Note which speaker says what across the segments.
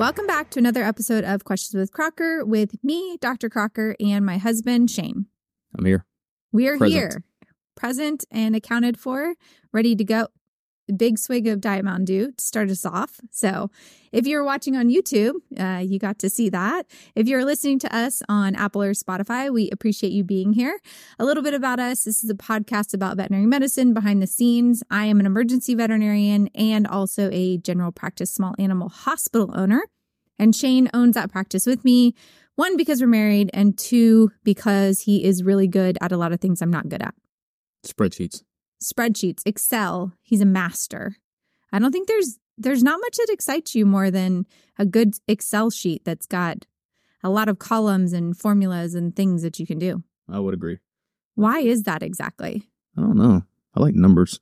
Speaker 1: Welcome back to another episode of Questions with Crocker with me, Dr. Crocker, and my husband, Shane.
Speaker 2: I'm here.
Speaker 1: We are
Speaker 2: Present.
Speaker 1: here, present and accounted for, ready to go. Big swig of Diet Mountain Dew to start us off. So, if you're watching on YouTube, uh, you got to see that. If you're listening to us on Apple or Spotify, we appreciate you being here. A little bit about us this is a podcast about veterinary medicine behind the scenes. I am an emergency veterinarian and also a general practice small animal hospital owner. And Shane owns that practice with me. One, because we're married, and two, because he is really good at a lot of things I'm not good at
Speaker 2: Spreadsheets.
Speaker 1: spreadsheets, Excel. He's a master. I don't think there's there's not much that excites you more than a good Excel sheet that's got a lot of columns and formulas and things that you can do.
Speaker 2: I would agree.
Speaker 1: Why is that exactly?
Speaker 2: I don't know. I like numbers.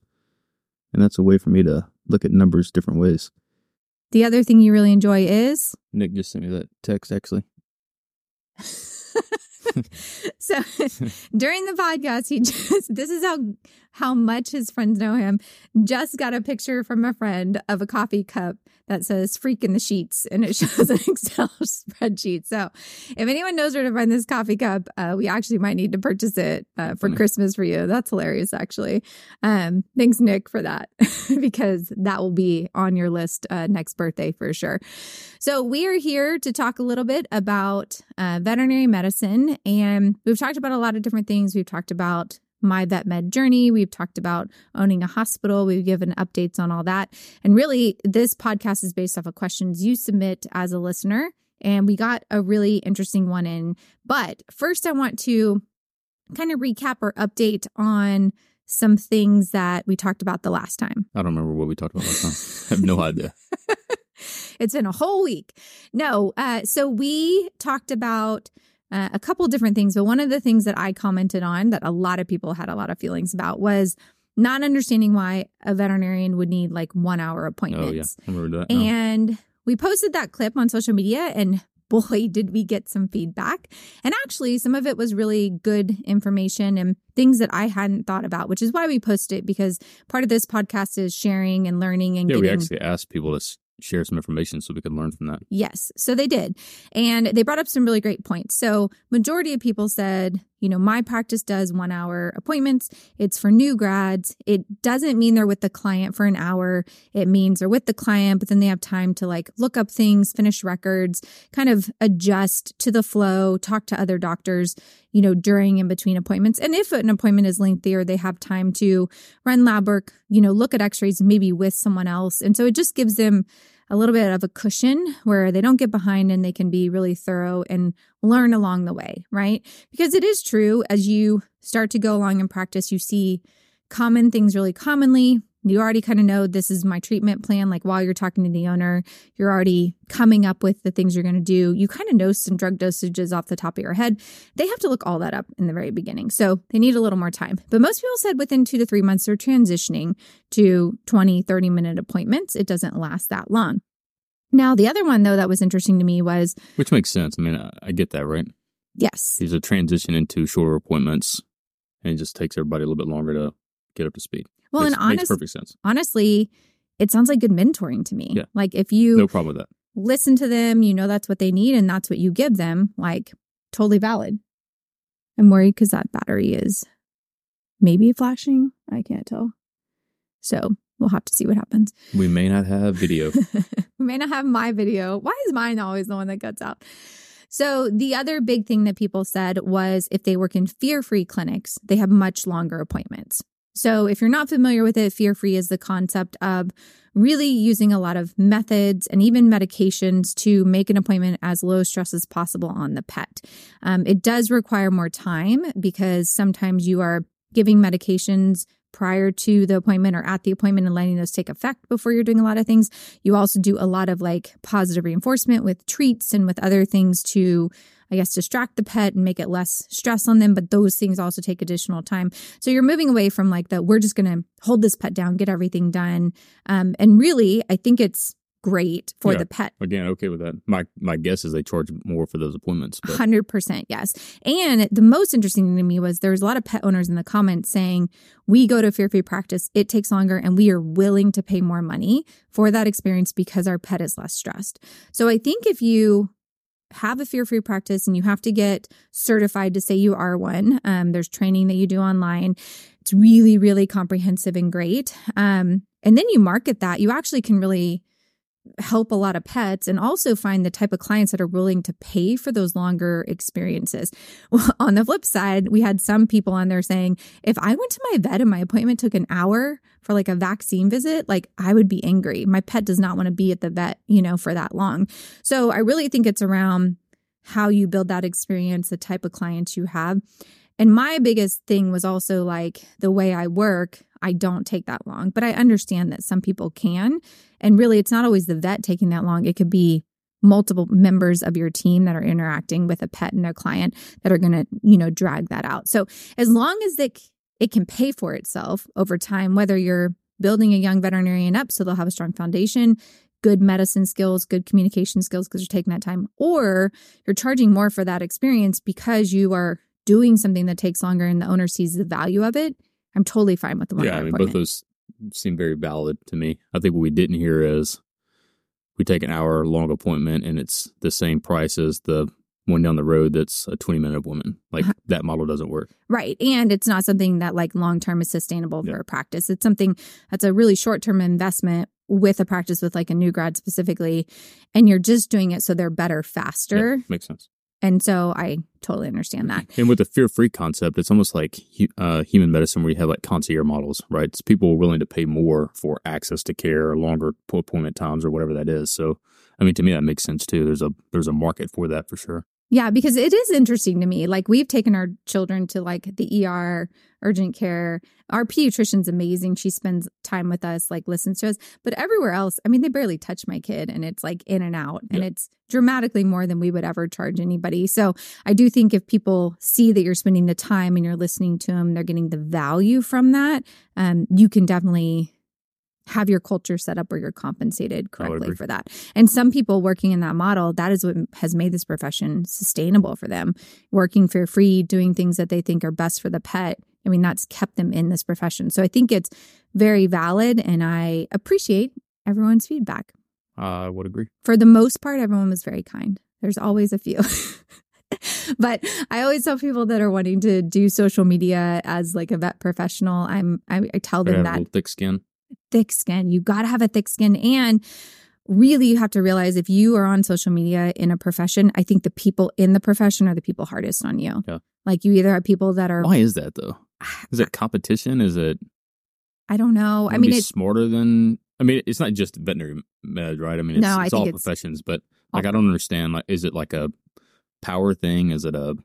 Speaker 2: And that's a way for me to look at numbers different ways.
Speaker 1: The other thing you really enjoy is
Speaker 2: Nick just sent me that text actually.
Speaker 1: so during the podcast he just this is how how much his friends know him just got a picture from a friend of a coffee cup that says freak in the sheets and it shows an excel spreadsheet so if anyone knows where to find this coffee cup uh, we actually might need to purchase it uh, for christmas for you that's hilarious actually um, thanks nick for that because that will be on your list uh, next birthday for sure so, we are here to talk a little bit about uh, veterinary medicine. And we've talked about a lot of different things. We've talked about my vet med journey. We've talked about owning a hospital. We've given updates on all that. And really, this podcast is based off of questions you submit as a listener. And we got a really interesting one in. But first, I want to kind of recap or update on some things that we talked about the last time.
Speaker 2: I don't remember what we talked about last time. I have no idea.
Speaker 1: it's been a whole week. No, uh, so we talked about uh, a couple different things, but one of the things that I commented on that a lot of people had a lot of feelings about was not understanding why a veterinarian would need like one hour appointments.
Speaker 2: Oh yeah. I remember that.
Speaker 1: And we posted that clip on social media and boy did we get some feedback. And actually some of it was really good information and things that I hadn't thought about, which is why we posted it because part of this podcast is sharing and learning and
Speaker 2: yeah, we actually asked people to share some information so we could learn from that.
Speaker 1: Yes. So they did. And they brought up some really great points. So majority of people said, you know, my practice does one hour appointments. It's for new grads. It doesn't mean they're with the client for an hour. It means they're with the client, but then they have time to like look up things, finish records, kind of adjust to the flow, talk to other doctors, you know, during and between appointments. And if an appointment is lengthy or they have time to run lab work, you know, look at x-rays maybe with someone else. And so it just gives them a little bit of a cushion where they don't get behind and they can be really thorough and learn along the way, right? Because it is true as you start to go along in practice, you see common things really commonly. You already kind of know this is my treatment plan. Like while you're talking to the owner, you're already coming up with the things you're going to do. You kind of know some drug dosages off the top of your head. They have to look all that up in the very beginning. So they need a little more time. But most people said within two to three months, they're transitioning to 20, 30 minute appointments. It doesn't last that long. Now, the other one, though, that was interesting to me was
Speaker 2: Which makes sense. I mean, I, I get that, right?
Speaker 1: yes,
Speaker 2: There's a transition into shorter appointments and it just takes everybody a little bit longer to get up to speed.
Speaker 1: well,
Speaker 2: makes,
Speaker 1: and honest,
Speaker 2: makes perfect sense.
Speaker 1: honestly, it sounds like good mentoring to me.
Speaker 2: Yeah.
Speaker 1: Like if you
Speaker 2: No problem with that.
Speaker 1: listen to them, you know that's what they need and that's what you give them, like totally valid. I'm worried because that battery is maybe flashing. I can't tell. So we'll have to see what happens.
Speaker 2: We may not have video.
Speaker 1: we may not have my video. Why is mine always the one that cuts out? So, the other big thing that people said was if they work in fear free clinics, they have much longer appointments. So, if you're not familiar with it, fear free is the concept of really using a lot of methods and even medications to make an appointment as low stress as possible on the pet. Um, it does require more time because sometimes you are giving medications prior to the appointment or at the appointment and letting those take effect before you're doing a lot of things. You also do a lot of like positive reinforcement with treats and with other things to, I guess, distract the pet and make it less stress on them. But those things also take additional time. So you're moving away from like the we're just going to hold this pet down, get everything done. Um, and really, I think it's great for
Speaker 2: Yeah.
Speaker 1: the pet
Speaker 2: Again, okay with that. My my guess is they charge more for those appointments. But
Speaker 1: Hundred percent, yes. And the most interesting thing to me was there was a lot of pet owners in the comments saying, "We go to fear free practice. It takes longer, and we are willing to pay more money for that experience because our pet is less stressed." So I think if you have a fear free practice and you have to get certified to say you are one, um, there's training that you do online. It's really, really comprehensive and great. Um, and then you market that, you actually can really help a lot of pets and also find the type of clients that are willing to pay for those longer experiences. Well, on the flip side, we had some people on there saying, if I went to my vet and my appointment took an hour for like a vaccine visit, like I would be angry. My pet does not want to be at the vet, you know, for that long. So I really think it's around how you build that experience, the type of clients you have. And my biggest thing was also like the way I work, I don't take that long, but I understand that some people can. And really, it's not always the vet taking that long. It could be multiple members of your team that are interacting with a pet and a client that are going to, you know, drag that out. So as long as it, it can pay for itself over time, whether you're building a young veterinarian up so they'll have a strong foundation, good medicine skills, good communication skills because you're taking that time, or you're charging more for that experience because you are doing something that takes longer and the owner sees the value of it. I'm totally fine with the one
Speaker 2: yeah, I mean, both those seem very valid to me. I think what we didn't hear is we take an hour long appointment and it's the same price as the one down the road that's a 20 minute appointment. Like
Speaker 1: Uh-huh.
Speaker 2: that model doesn't work.
Speaker 1: Right. And it's not something that like long term is sustainable
Speaker 2: Yeah.
Speaker 1: for a practice. It's something that's a really short term investment with a practice with like a new grad specifically. And you're just doing it so they're better faster.
Speaker 2: Yeah, makes sense.
Speaker 1: And so I totally understand that.
Speaker 2: And with the fear free concept, it's almost like uh, human medicine where you have like concierge models, right? It's people willing to pay more for access to care or longer appointment times or whatever that is. So, I mean, to me, that makes sense too. There's a there's a market for that for sure.
Speaker 1: Yeah, because it is interesting to me. Like we've taken our children to like the ER, urgent care. Our pediatrician's amazing. She spends time with us, like listens to us. But everywhere else, I mean, they barely touch my kid and it's like in and out. And
Speaker 2: Yeah.
Speaker 1: it's dramatically more than we would ever charge anybody. So I do think if people see that you're spending the time and you're listening to them, they're getting the value from that, um, you can definitely have your culture set up where you're compensated correctly for that. And some people working in that model, that is what has made this profession sustainable for them. Working for free, doing things that they think are best for the pet. I mean, that's kept them in this profession. So I think it's very valid and I appreciate everyone's feedback.
Speaker 2: I would agree.
Speaker 1: For the most part, everyone was very kind. There's always a few. but I always tell people that are wanting to do social media as like a vet professional, I'm I, I tell them that
Speaker 2: thick skin.
Speaker 1: Thick skin. You got to have a thick skin. And really, you have to realize if you are on social media in a profession, I think the people in the profession are the people hardest on you.
Speaker 2: Yeah.
Speaker 1: Like you either have people that are,
Speaker 2: Why is that though? Is it competition? Is it?
Speaker 1: I don't know. I mean, it's
Speaker 2: smarter than. I mean, it's not just veterinary med, right? I mean, it's,
Speaker 1: No,
Speaker 2: it's all
Speaker 1: it's
Speaker 2: professions, but like I don't understand. Like, is it like a power thing? Is it a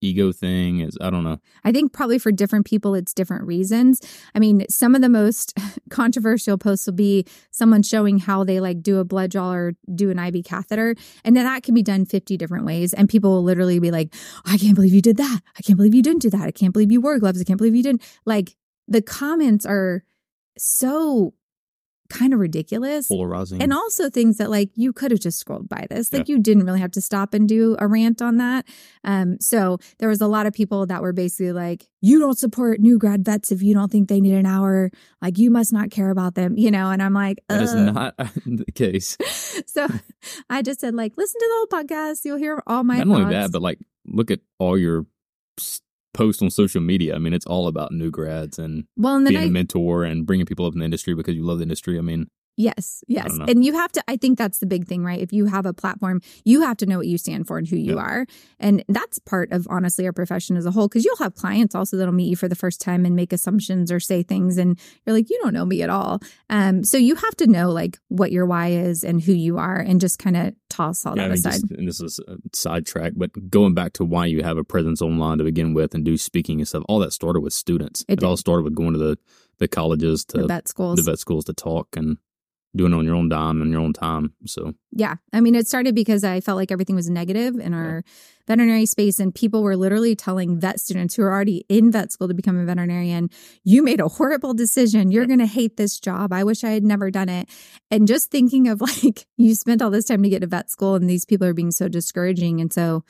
Speaker 2: ego thing? Is I don't know.
Speaker 1: I think probably for different people, it's different reasons. I mean, some of the most controversial posts will be someone showing how they like do a blood draw or do an IV catheter. And then that can be done 50 different ways. And people will literally be like, I can't believe you did that. I can't believe you didn't do that. I can't believe you wore gloves. I can't believe you didn't. Like the comments are so kind of ridiculous.
Speaker 2: Polarizing.
Speaker 1: And also things that like you could have just scrolled by this. Like you didn't really have to stop and do a rant on that. Um, so there was a lot of people that were basically like, you don't support new grad vets if you don't think they need an hour. Like you must not care about them, you know? And I'm like,
Speaker 2: that is not the case.
Speaker 1: so I just said like, listen to the whole podcast. You'll hear all my
Speaker 2: not only that, but like look at all your posts on social media. I mean, it's all about new grads and
Speaker 1: well, and
Speaker 2: being
Speaker 1: I,
Speaker 2: a mentor and bringing people up in the industry because you love the industry. I mean,
Speaker 1: Yes, yes. And you have to, I think that's the big thing, right? If you have a platform, you have to know what you stand for and who you
Speaker 2: Yeah.
Speaker 1: are. And that's part of honestly our profession as a whole, because you'll have clients also that'll meet you for the first time and make assumptions or say things. And you're like, you don't know me at all. Um, so you have to know like what your why is and who you are and just kind of toss all
Speaker 2: yeah,
Speaker 1: that aside.
Speaker 2: just, and this is a sidetrack, but going back to why you have a presence online to begin with and do speaking and stuff, all that started with students.
Speaker 1: It
Speaker 2: It, all started with going to the, the colleges to
Speaker 1: the vet schools.
Speaker 2: the vet schools to talk and doing it on your own dime and your own time. So
Speaker 1: Yeah. I mean, it started because I felt like everything was negative in our veterinary space, and people were literally telling vet students who are already in vet school to become a veterinarian, you made a horrible decision. You're going to hate this job. I wish I had never done it. And just thinking of like, you spent all this time to get to vet school, and these people are being so discouraging. And so,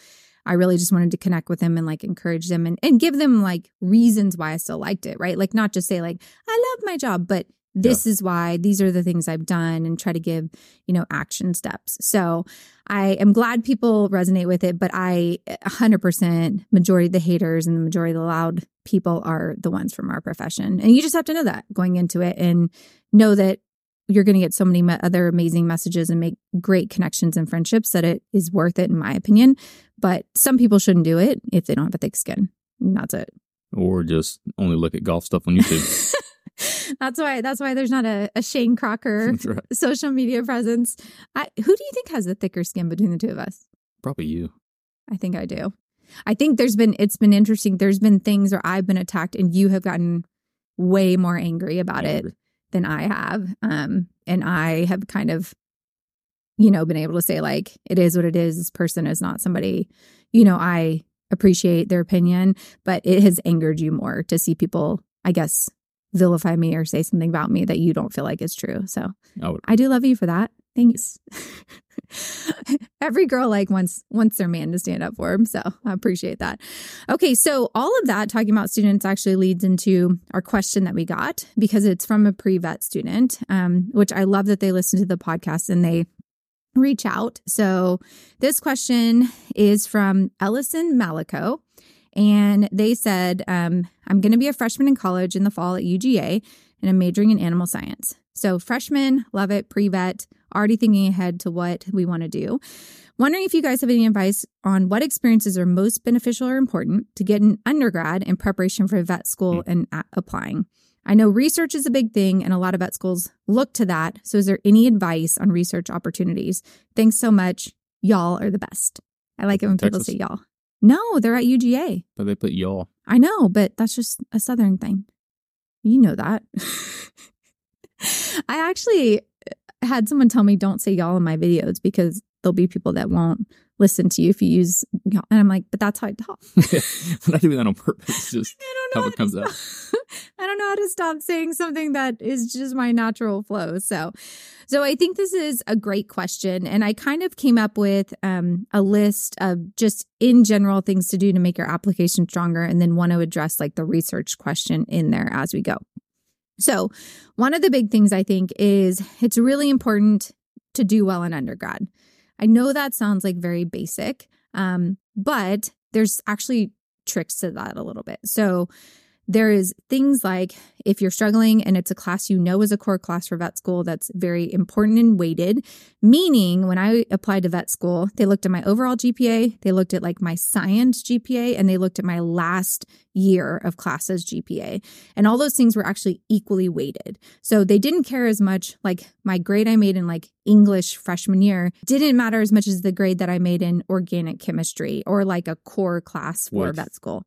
Speaker 1: I really just wanted to connect with them and like encourage them and, and give them like reasons why I still liked it, right? Like not just say like, I love my job, but this is why these are the things I've done and try to give, you know, action steps. So I am glad people resonate with it, but I 100% majority of the haters and the majority of the loud people are the ones from our profession. And you just have to know that going into it and know that you're going to get so many other amazing messages and make great connections and friendships that it is worth it, in my opinion. But some people shouldn't do it if they don't have a thick skin. And that's it.
Speaker 2: Or just only look at golf stuff on YouTube.
Speaker 1: that's why. That's why there's not a, a Shane Crocker right. social media presence. I, who do you think has the thicker skin between the two of us?
Speaker 2: Probably you.
Speaker 1: I think I do. I think there's been. It's been interesting. There's been things where I've been attacked, and you have gotten way more angry about angry. it than I have. Um, and I have kind of, you know, been able to say, like, it is what it is. This person is not somebody, you know, I appreciate their opinion, but it has angered you more to see people, I guess, vilify me or say something about me that you don't feel like is true. So oh. I do love you for that. Thanks. Every girl like wants wants their man to stand up for him, so I appreciate that. Okay, so all of that talking about students actually leads into our question that we got because it's from a pre-vet student, um, which I love that they listen to the podcast and they reach out. So this question is from Ellison Malakow. And they said, um, I'm going to be a freshman in college in the fall at UGA and I'm majoring in animal science. So, freshman, love it, pre vet, already thinking ahead to what we want to do. Wondering if you guys have any advice on what experiences are most beneficial or important to get an undergrad in preparation for vet school hmm. and applying. I know research is a big thing, and a lot of vet schools look to that. So, is there any advice on research opportunities? Thanks so much. Y'all are the best. I like it when Texas. people say y'all. No, they're at UGA.
Speaker 2: But they put y'all.
Speaker 1: I know, but that's just a Southern thing. You know that. I actually had someone tell me don't say y'all in my videos because there'll be people that won't listen to you if you use. And I'm like, but that's how I talk.
Speaker 2: I'm not doing that on purpose. Just how, how it comes out.
Speaker 1: I don't know how to stop saying something that is just my natural flow. So, so I think this is a great question. And I kind of came up with um, a list of just in general things to do to make your application stronger and then want to address like the research question in there as we go. So, one of the big things I think is it's really important to do well in undergrad. I know that sounds like very basic, um, but there's actually tricks to that a little bit. So, there is things like if you're struggling and it's a class you know is a core class for vet school that's very important and weighted, meaning when I applied to vet school, they looked at my overall GPA, they looked at like my science GPA, and they looked at my last year of classes GPA. And all those things were actually equally weighted. So they didn't care as much like my grade I made in like English freshman year didn't matter as much as the grade that I made in organic chemistry or like a core class for vet school.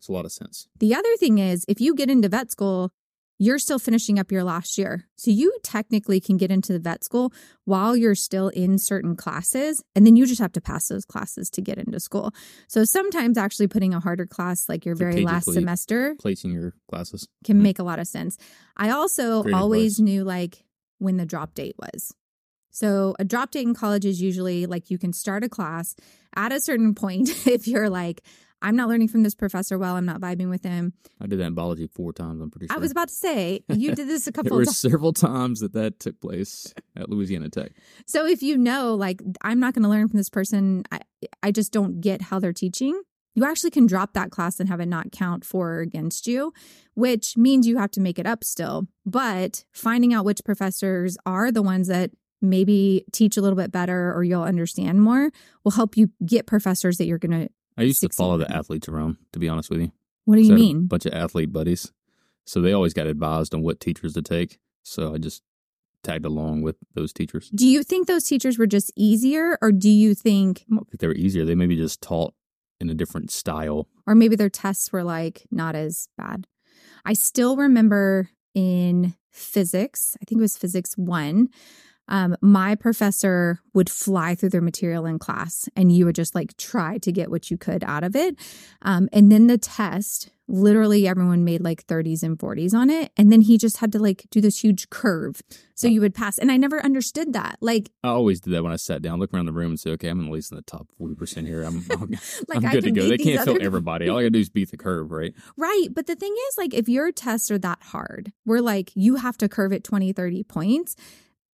Speaker 2: Makes a lot of sense.
Speaker 1: The other thing is, if you get into vet school, you're still finishing up your last year. So you technically can get into the vet school while you're still in certain classes. And then you just have to pass those classes to get into school. So sometimes actually putting a harder class like your very last semester,
Speaker 2: placing your classes
Speaker 1: can mm-hmm. make a lot of sense. I also Great always advice. knew like when the drop date was. So a drop date in college is usually like you can start a class at a certain point if you're like, I'm not learning from this professor well. I'm not vibing with him.
Speaker 2: I did that in biology four times. I'm pretty sure.
Speaker 1: I was about to say you did this a couple.
Speaker 2: there were several times that that took place at Louisiana Tech.
Speaker 1: So if you know, like, I'm not going to learn from this person. I I just don't get how they're teaching. You actually can drop that class and have it not count for or against you, which means you have to make it up still. But finding out which professors are the ones that maybe teach a little bit better or you'll understand more will help you get professors that you're going to
Speaker 2: I used to follow the athletes around, to be honest with you.
Speaker 1: What do you mean?
Speaker 2: A bunch of athlete buddies. So they always got advised on what teachers to take. So I just tagged along with those teachers.
Speaker 1: Do you think those teachers were just easier or do you think
Speaker 2: I don't think they were easier. They maybe just taught in a different style.
Speaker 1: Or maybe their tests were like not as bad. I still remember in physics. I think it was physics one. Um, my professor would fly through their material in class and you would just like try to get what you could out of it. Um, and then the test, literally everyone made like 30s and 40s on it. And then he just had to like do this huge curve. So you would pass. And I never understood that. Like,
Speaker 2: I always did that when I sat down, look around the room and say, okay, I'm at least in the top 40% here. I'm, I'm,
Speaker 1: like
Speaker 2: I'm good to go. They can't fill everybody. All I gotta do is beat the curve, right?
Speaker 1: Right. But the thing is, like, if your tests are that hard, where like you have to curve it 20, 30 points,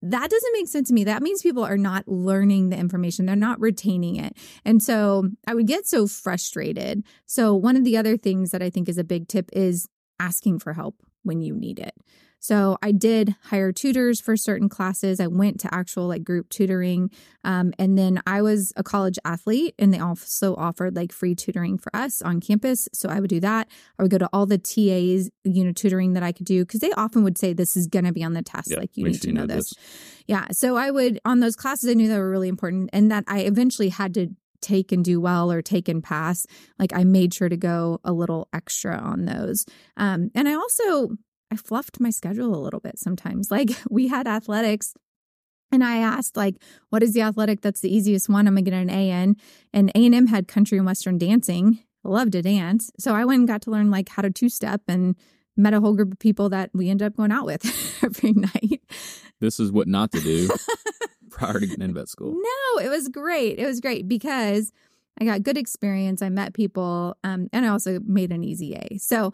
Speaker 1: that doesn't make sense to me. That means people are not learning the information, they're not retaining it. And so I would get so frustrated. So, one of the other things that I think is a big tip is asking for help when you need it. So I did hire tutors for certain classes. I went to actual like group tutoring. Um, and then I was a college athlete and they also offered like free tutoring for us on campus. So I would do that. I would go to all the TAs, you know, tutoring that I could do because they often would say this is going to be on the test.
Speaker 2: Yeah,
Speaker 1: like you need to know this. Yeah. So I would, on those classes, I knew that were really important and that I eventually had to take and do well or take and pass. Like I made sure to go a little extra on those. Um, and I also, I fluffed my schedule a little bit sometimes. Like we had athletics and I asked like, what is the athletic that's the easiest one? I'm gonna get an A in. And A&M had country and western dancing. Love to dance. So I went and got to learn like how to two step and met a whole group of people that we ended up going out with every night.
Speaker 2: This is what not to do prior to getting into vet school.
Speaker 1: No, it was great. It was great because I got good experience. I met people, um, and I also made an easy A. So,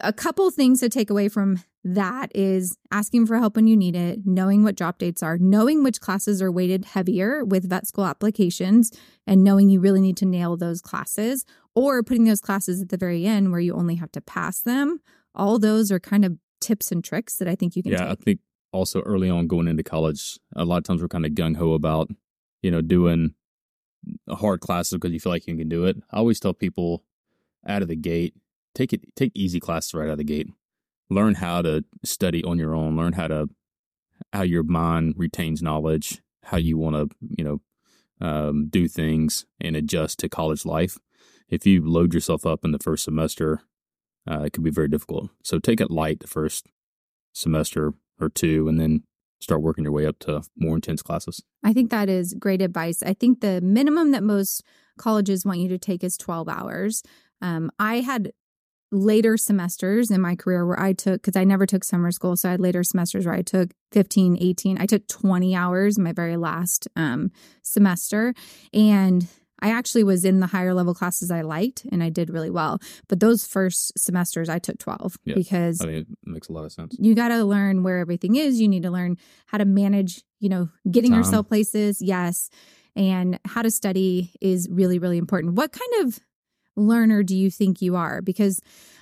Speaker 1: a couple things to take away from that is asking for help when you need it, knowing what drop dates are, knowing which classes are weighted heavier with vet school applications, and knowing you really need to nail those classes, or putting those classes at the very end where you only have to pass them. All those are kind of tips and tricks that I think you can
Speaker 2: Yeah, I think also early on going into college, a lot of times we're kind of gung ho about, you know, doing hard classes because you feel like you can do it. I always tell people out of the gate, take it, take easy classes right out of the gate. Learn how to study on your own. Learn how to how your mind retains knowledge, how you want to, you know, um, do things and adjust to college life. If you load yourself up in the first semester, uh, it could be very difficult. So take it light the first semester or two, and then start working your way up to more intense classes.
Speaker 1: I think that is great advice. I think the minimum that most colleges want you to take is 12 hours. Um, I had later semesters in my career where I took, because I never took summer school. So I had later semesters where I took 15, 18. I took 20 hours my very last um, semester. And I actually was in the higher level classes I liked and I did really well. But those first semesters, I took 12
Speaker 2: Yeah.
Speaker 1: because
Speaker 2: I mean, it makes a lot of sense.
Speaker 1: you got to learn where everything is. You need to learn how to manage, you know, getting
Speaker 2: Time.
Speaker 1: yourself places. Yes. And how to study is really, really important. What kind of learner do you think you are? Because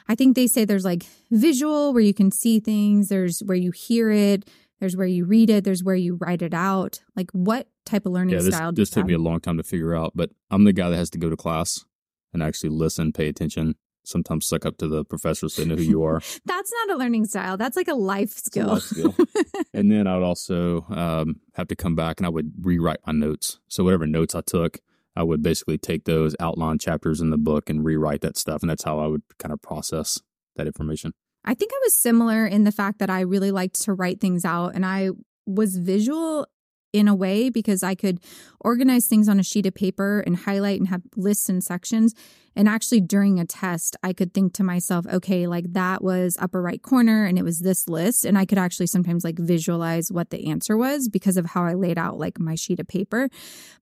Speaker 1: I think they say there's like visual where you can see things, there's where you hear it, there's where you read it, there's where you write it out. Like what type of learning
Speaker 2: Yeah, this,
Speaker 1: style
Speaker 2: this took me a long time to figure out, but I'm the guy that has to go to class and actually listen, pay attention, sometimes suck up to the professors so they know who you are.
Speaker 1: That's not a learning style. That's like a life
Speaker 2: It's a
Speaker 1: skill.
Speaker 2: life skill. and then I would also um, have to come back and I would rewrite my notes. So whatever notes I took, I would basically take those outline chapters in the book and rewrite that stuff. And that's how I would kind of process that information.
Speaker 1: I think I was similar in the fact that I really liked to write things out and I was visual in a way because I could organize things on a sheet of paper and highlight and have lists and sections. And actually, during a test, I could think to myself, okay, like that was upper right corner and it was this list. And I could actually sometimes like visualize what the answer was because of how I laid out like my sheet of paper.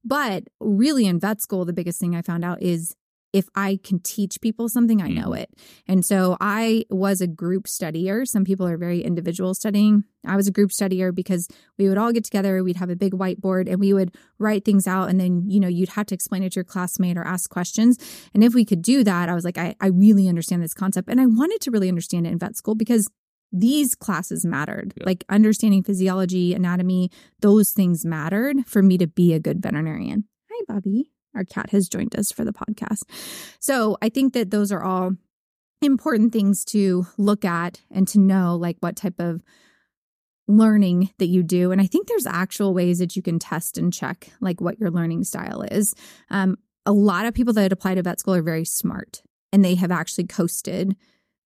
Speaker 1: But really, in vet school, the biggest thing I found out is if I can teach people something, I know mm-hmm. it. And so I was a group studier. Some people are very individual studying. I was a group studier because we would all get together, we'd have a big whiteboard and we would write things out. And then, you know, you'd have to explain it to your classmate or ask questions. And if we could do that, I was like, I, I really understand this concept. And I wanted to really understand it in vet school because these classes mattered.
Speaker 2: Yeah.
Speaker 1: Like understanding physiology, anatomy, those things mattered for me to be a good veterinarian. Hi, Bobby. Our cat has joined us for the podcast. So I think that those are all important things to look at and to know like what type of learning that you do and i think there's actual ways that you can test and check like what your learning style is um, a lot of people that apply to vet school are very smart and they have actually coasted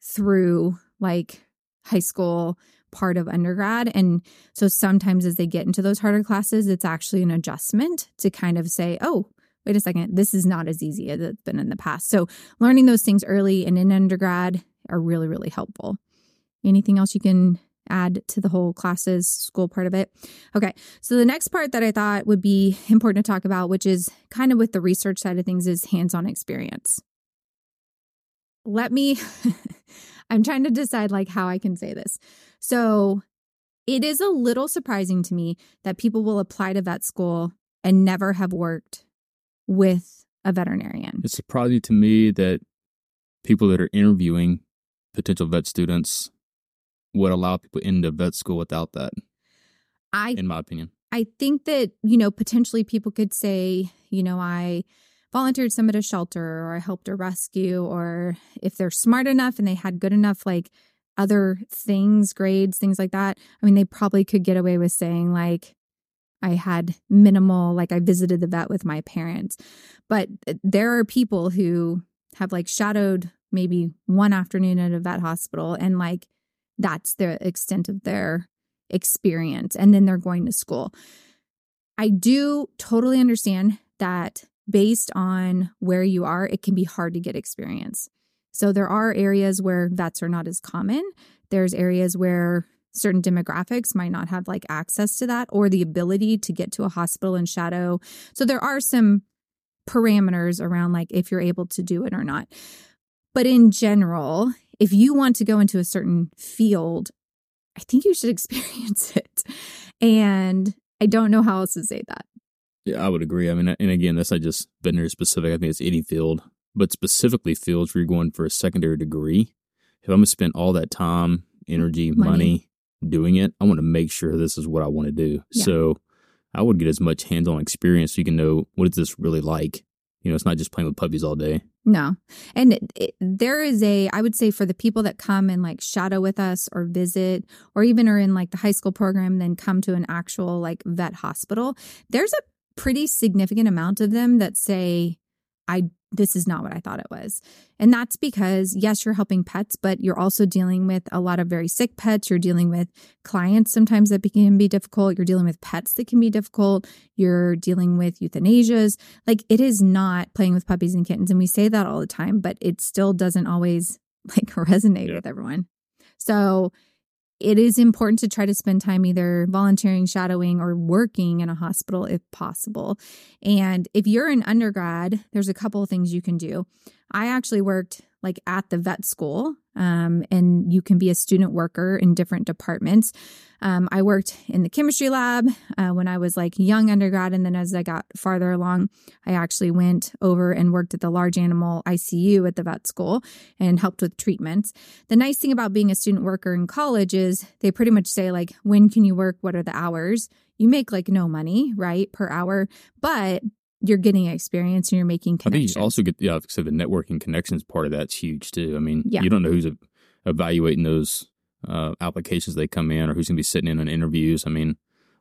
Speaker 1: through like high school part of undergrad. And so sometimes as they get into those harder classes, it's actually an adjustment to kind of say, oh, wait a second, this is not as easy as it's been in the past. So learning those things early and in undergrad are really, really helpful. Anything else you can add to the whole classes school part of it. Okay. So the next part that I thought would be important to talk about, which is kind of with the research side of things, is hands on experience. Let me, I'm trying to decide like how I can say this. So it is a little surprising to me that people will apply to vet school and never have worked with a veterinarian.
Speaker 2: It's surprising to me that people that are interviewing potential vet students would allow people into vet school without that.
Speaker 1: I
Speaker 2: in my opinion.
Speaker 1: I think that, you know, potentially people could say, you know, I volunteered some at a shelter or I helped a rescue, or if they're smart enough and they had good enough, like other things, grades, things like that. I mean, they probably could get away with saying, like, I had minimal, like, I visited the vet with my parents. But there are people who have like shadowed maybe one afternoon at a vet hospital and like that's the extent of their experience. And then they're going to school. I do totally understand that based on where you are, it can be hard to get experience. So there are areas where vets are not as common. There's areas where certain demographics might not have like access to that or the ability to get to a hospital and shadow. So there are some parameters around like if you're able to do it or not. But in general, if you want to go into a certain field, I think you should experience it. And I don't know how else to say that.
Speaker 2: Yeah, I would agree. I mean, and again, that's not just veterinary specific. I think it's any field, but specifically fields where you're going for a secondary degree. If I'm going to spend all that time, energy, money, money doing it, I want to make sure this is what I want to do. Yeah. So I would get as much hands on experience so you can know what is this really like. You know, it's not just playing with puppies all day.
Speaker 1: No. And it, it, there is a, I would say for the people that come and like shadow with us or visit, or even are in like the high school program, then come to an actual like vet hospital, there's a pretty significant amount of them that say, I this is not what I thought it was. And that's because, yes, you're helping pets, but you're also dealing with a lot of very sick pets. You're dealing with clients sometimes that can be difficult. You're dealing with pets that can be difficult. You're dealing with euthanasias. Like it is not playing with puppies and kittens. And we say that all the time, but it still doesn't always like resonate yeah. with everyone. So it is important to try to spend time either volunteering, shadowing, or working in a hospital if possible. And if you're an undergrad, there's a couple of things you can do. I actually worked like at the vet school, um, and you can be a student worker in different departments. Um, I worked in the chemistry lab uh, when I was like young undergrad, and then as I got farther along, I actually went over and worked at the large animal ICU at the vet school and helped with treatments. The nice thing about being a student worker in college is they pretty much say like, when can you work? What are the hours? You make like no money, right, per hour, but you're getting experience and you're making connections.
Speaker 2: I think you also get yeah, so the networking connections part of that's huge too. I mean, yeah. you don't know who's evaluating those uh, applications they come in or who's going to be sitting in on interviews. I mean,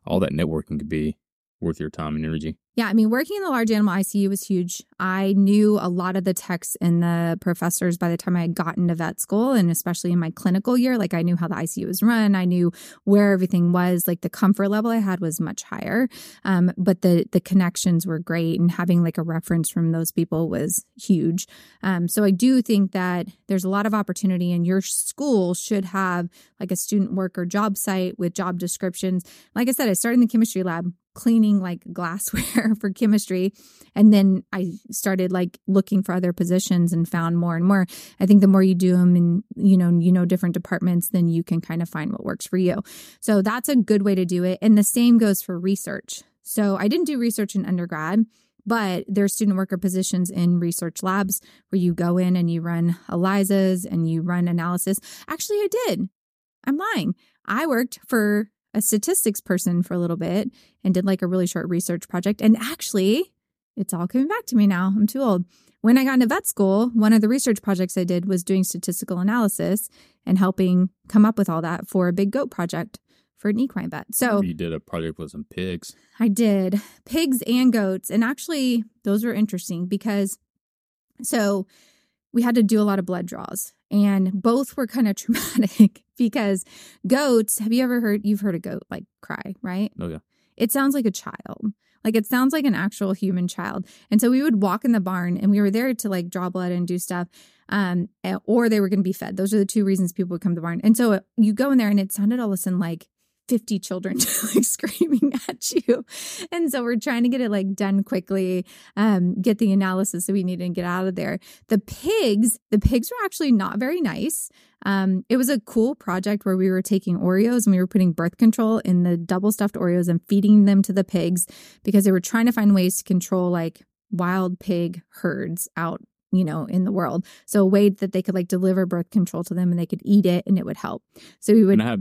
Speaker 2: all that networking could be worth your time and energy.
Speaker 1: Yeah, I mean, working in the large animal ICU was huge. I knew a lot of the techs and the professors by the time I had gotten to vet school, and especially in my clinical year. Like, I knew how the ICU was run. I knew where everything was. Like, the comfort level I had was much higher. Um, but the the connections were great, and having like a reference from those people was huge. Um, so I do think that there's a lot of opportunity, and your school should have like a student worker job site with job descriptions. Like I said, I started in the chemistry lab cleaning like glassware for chemistry and then i started like looking for other positions and found more and more i think the more you do them and you know you know different departments then you can kind of find what works for you so that's a good way to do it and the same goes for research so i didn't do research in undergrad but there's student worker positions in research labs where you go in and you run ELISAs and you run analysis. Actually, I did. I'm lying. I worked for a statistics person for a little bit and did like a really short research project. And actually, it's all coming back to me now. I'm too old. When I got into vet school, one of the research projects I did was doing statistical analysis and helping come up with all that for a big goat project for an equine vet. So
Speaker 2: you did a project with some pigs.
Speaker 1: I did pigs and goats. And actually, those were interesting because so we had to do a lot of blood draws. And both were kind of traumatic because goats, have you ever heard, you've heard a goat like cry, right?
Speaker 2: Oh, yeah.
Speaker 1: It sounds like a child. Like it sounds like an actual human child. And so we would walk in the barn and we were there to like draw blood and do stuff. Um, or they were going to be fed. Those are the two reasons people would come to the barn. And so you go in there and it sounded all of a sudden like 50 children like screaming at you. And so we're trying to get it like done quickly, um, get the analysis that we need and get out of there. The pigs, the pigs were actually not very nice. Um, it was a cool project where we were taking Oreos and we were putting birth control in the double stuffed Oreos and feeding them to the pigs because they were trying to find ways to control like wild pig herds out you know, in the world. So a way that they could like deliver birth control to them and they could eat it and it would help. So we would
Speaker 2: have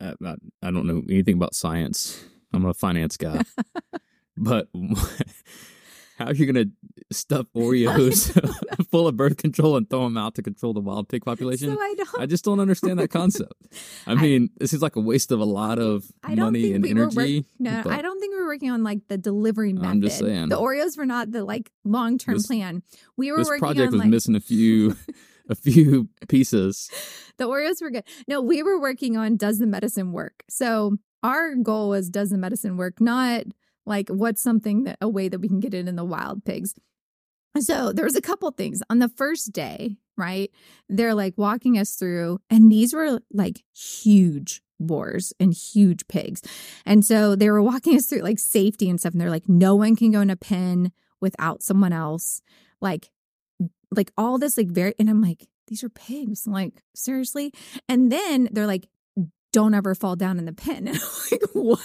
Speaker 2: uh, I don't know anything about science. I'm a finance guy, but how are you going to stuff Oreos full of birth control and throw them out to control the wild pig population?
Speaker 1: So I, don't,
Speaker 2: I just don't understand that concept. I mean, I, this is like a waste of a lot of money and energy.
Speaker 1: Work, no, I don't think we were working on like the delivery method.
Speaker 2: I'm just saying
Speaker 1: the Oreos were not the like long term plan. We were
Speaker 2: this
Speaker 1: working
Speaker 2: project
Speaker 1: on,
Speaker 2: was
Speaker 1: like,
Speaker 2: missing a few. a few pieces.
Speaker 1: The Oreos were good. No, we were working on does the medicine work? So our goal was does the medicine work? Not like what's something that a way that we can get it in the wild pigs. So there was a couple things on the first day, right? They're like walking us through, and these were like huge boars and huge pigs. And so they were walking us through like safety and stuff. And they're like, no one can go in a pen without someone else. Like like all this like very and I'm like these are pigs like seriously and then they're like don't ever fall down in the I'm like what?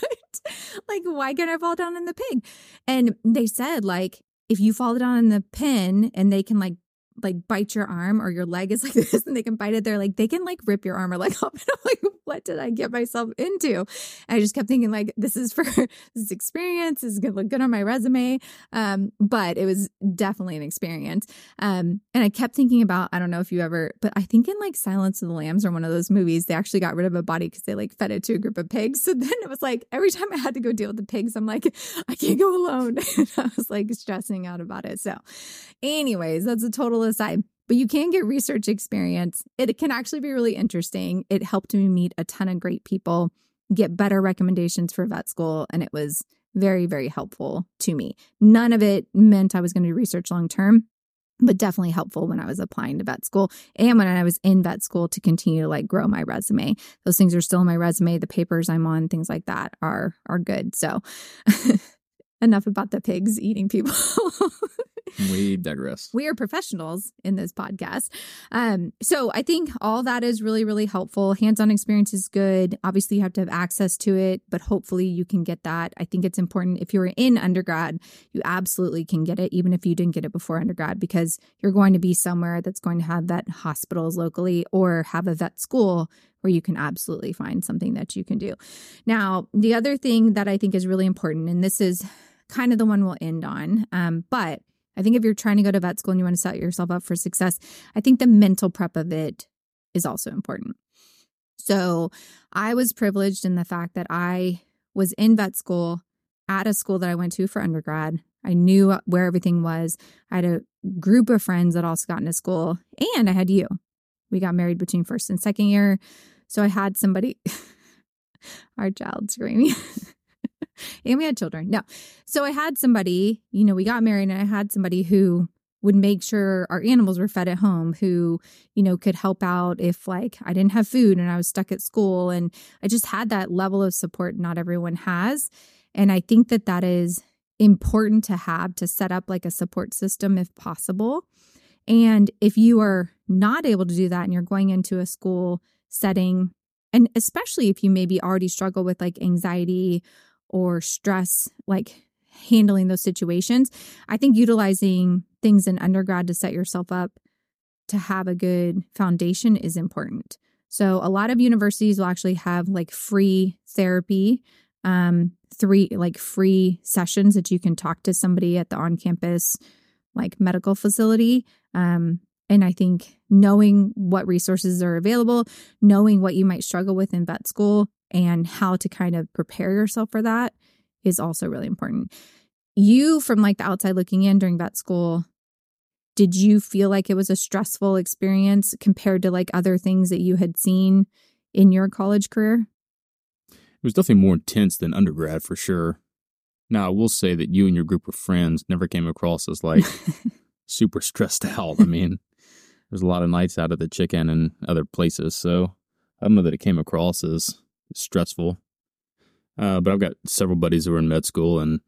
Speaker 1: Like why can't I fall down in the pig? And they said like if you fall down in the pen and they can like like bite your arm or your leg is like this and they can bite it they're like they can like rip your arm or leg off. And I'm like what did I get myself into? And I just kept thinking like this is for this experience this is gonna look good on my resume. Um but it was definitely an experience. Um and I kept thinking about I don't know if you ever but I think in like Silence of the Lambs or one of those movies they actually got rid of a body because they like fed it to a group of pigs. So then it was like every time I had to go deal with the pigs I'm like I can't go alone. I was like stressing out about it. So anyways that's a total aside. But you can get research experience. It can actually be really interesting. It helped me meet a ton of great people, get better recommendations for vet school, and it was very, very helpful to me. None of it meant I was going to do research long term, but definitely helpful when I was applying to vet school and when I was in vet school to continue to like grow my resume. Those things are still in my resume. The papers I'm on, things like that are are good. So enough about the pigs eating people.
Speaker 2: we digress.
Speaker 1: We are professionals in this podcast. Um, so I think all that is really, really helpful. Hands on experience is good. Obviously, you have to have access to it, but hopefully you can get that. I think it's important if you're in undergrad, you absolutely can get it, even if you didn't get it before undergrad, because you're going to be somewhere that's going to have vet hospitals locally or have a vet school where you can absolutely find something that you can do. Now, the other thing that I think is really important, and this is kind of the one we'll end on, um, but I think if you're trying to go to vet school and you want to set yourself up for success, I think the mental prep of it is also important. So I was privileged in the fact that I was in vet school at a school that I went to for undergrad. I knew where everything was. I had a group of friends that also got into school, and I had you. We got married between first and second year. So I had somebody, our child screaming. and we had children. No. So I had somebody, you know, we got married and I had somebody who would make sure our animals were fed at home, who, you know, could help out if like I didn't have food and I was stuck at school. And I just had that level of support not everyone has. And I think that that is important to have to set up like a support system if possible. And if you are not able to do that and you're going into a school setting, and especially if you maybe already struggle with like anxiety or stress, like handling those situations. I think utilizing things in undergrad to set yourself up to have a good foundation is important. So, a lot of universities will actually have like free therapy, um, three like free sessions that you can talk to somebody at the on campus like medical facility. Um, and I think knowing what resources are available, knowing what you might struggle with in vet school, and how to kind of prepare yourself for that is also really important. You, from like the outside looking in during vet school, did you feel like it was a stressful experience compared to like other things that you had seen in your college career?
Speaker 2: It was definitely more intense than undergrad for sure. Now, I will say that you and your group of friends never came across as like super stressed out. I mean, there's a lot of nights out at the chicken and other places. So I don't know that it came across as stressful. Uh, but I've got several buddies who are in med school and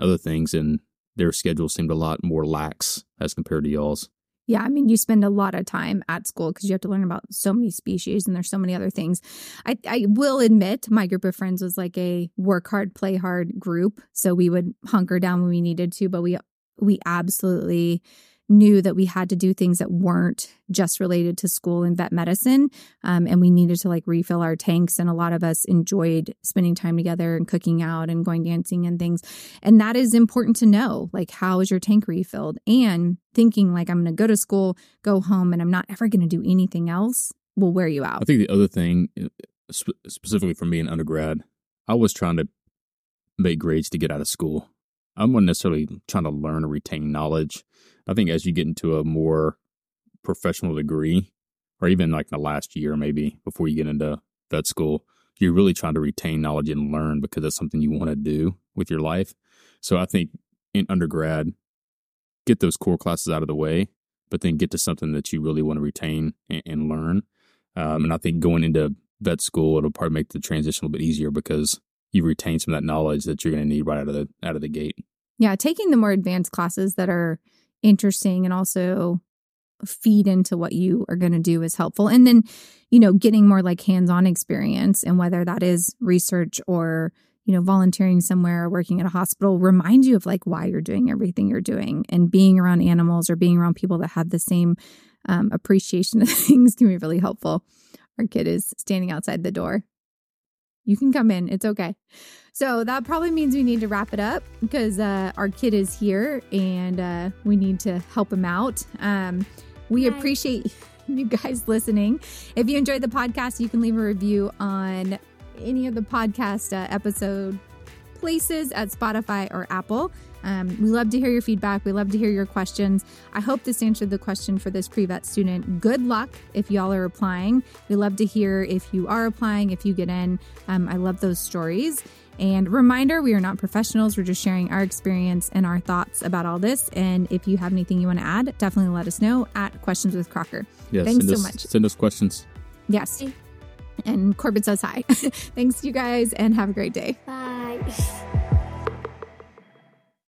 Speaker 2: other things, and their schedule seemed a lot more lax as compared to y'all's.
Speaker 1: Yeah, I mean, you spend a lot of time at school because you have to learn about so many species and there's so many other things. I, I will admit, my group of friends was like a work hard, play hard group. So we would hunker down when we needed to, but we we absolutely knew that we had to do things that weren't just related to school and vet medicine. Um, and we needed to like refill our tanks. And a lot of us enjoyed spending time together and cooking out and going dancing and things. And that is important to know. Like, how is your tank refilled? And thinking like, I'm going to go to school, go home, and I'm not ever going to do anything else will wear you out.
Speaker 2: I think the other thing, uh, specifically for me in undergrad, I was trying to make grades to get out of school. I wasn't necessarily trying to learn or retain knowledge. I think as you get into a more professional degree, or even like the last year maybe before you get into vet school, you're really trying to retain knowledge and learn because that's something you want to do with your life. So I think in undergrad, get those core classes out of the way, but then get to something that you really want to retain and, and learn. Um, and I think going into vet school, it'll probably make the transition a little bit easier because you retain some of that knowledge that you're going to need right out of the out of the gate.
Speaker 1: Yeah, taking the more advanced classes that are interesting and also feed into what you are going to do is helpful. And then, you know, getting more like hands-on experience and whether that is research or you know, volunteering somewhere or working at a hospital remind you of like why you're doing everything you're doing and being around animals or being around people that have the same um, appreciation of things can be really helpful. Our kid is standing outside the door. You can come in. It's okay. So that probably means we need to wrap it up because uh, our kid is here and uh, we need to help him out. Um, we Hi. appreciate you guys listening. If you enjoyed the podcast, you can leave a review on any of the podcast uh, episode places at Spotify or Apple. Um, we love to hear your feedback. We love to hear your questions. I hope this answered the question for this pre vet student. Good luck if y'all are applying. We love to hear if you are applying, if you get in. Um, I love those stories. And reminder, we are not professionals. We're just sharing our experience and our thoughts about all this. And if you have anything you want to add, definitely let us know at Questions with Crocker.
Speaker 2: Yes,
Speaker 1: Thanks
Speaker 2: so
Speaker 1: us, much.
Speaker 2: Send us questions.
Speaker 1: Yes. And Corbett says hi. Thanks, you guys, and have a great day.
Speaker 3: Bye.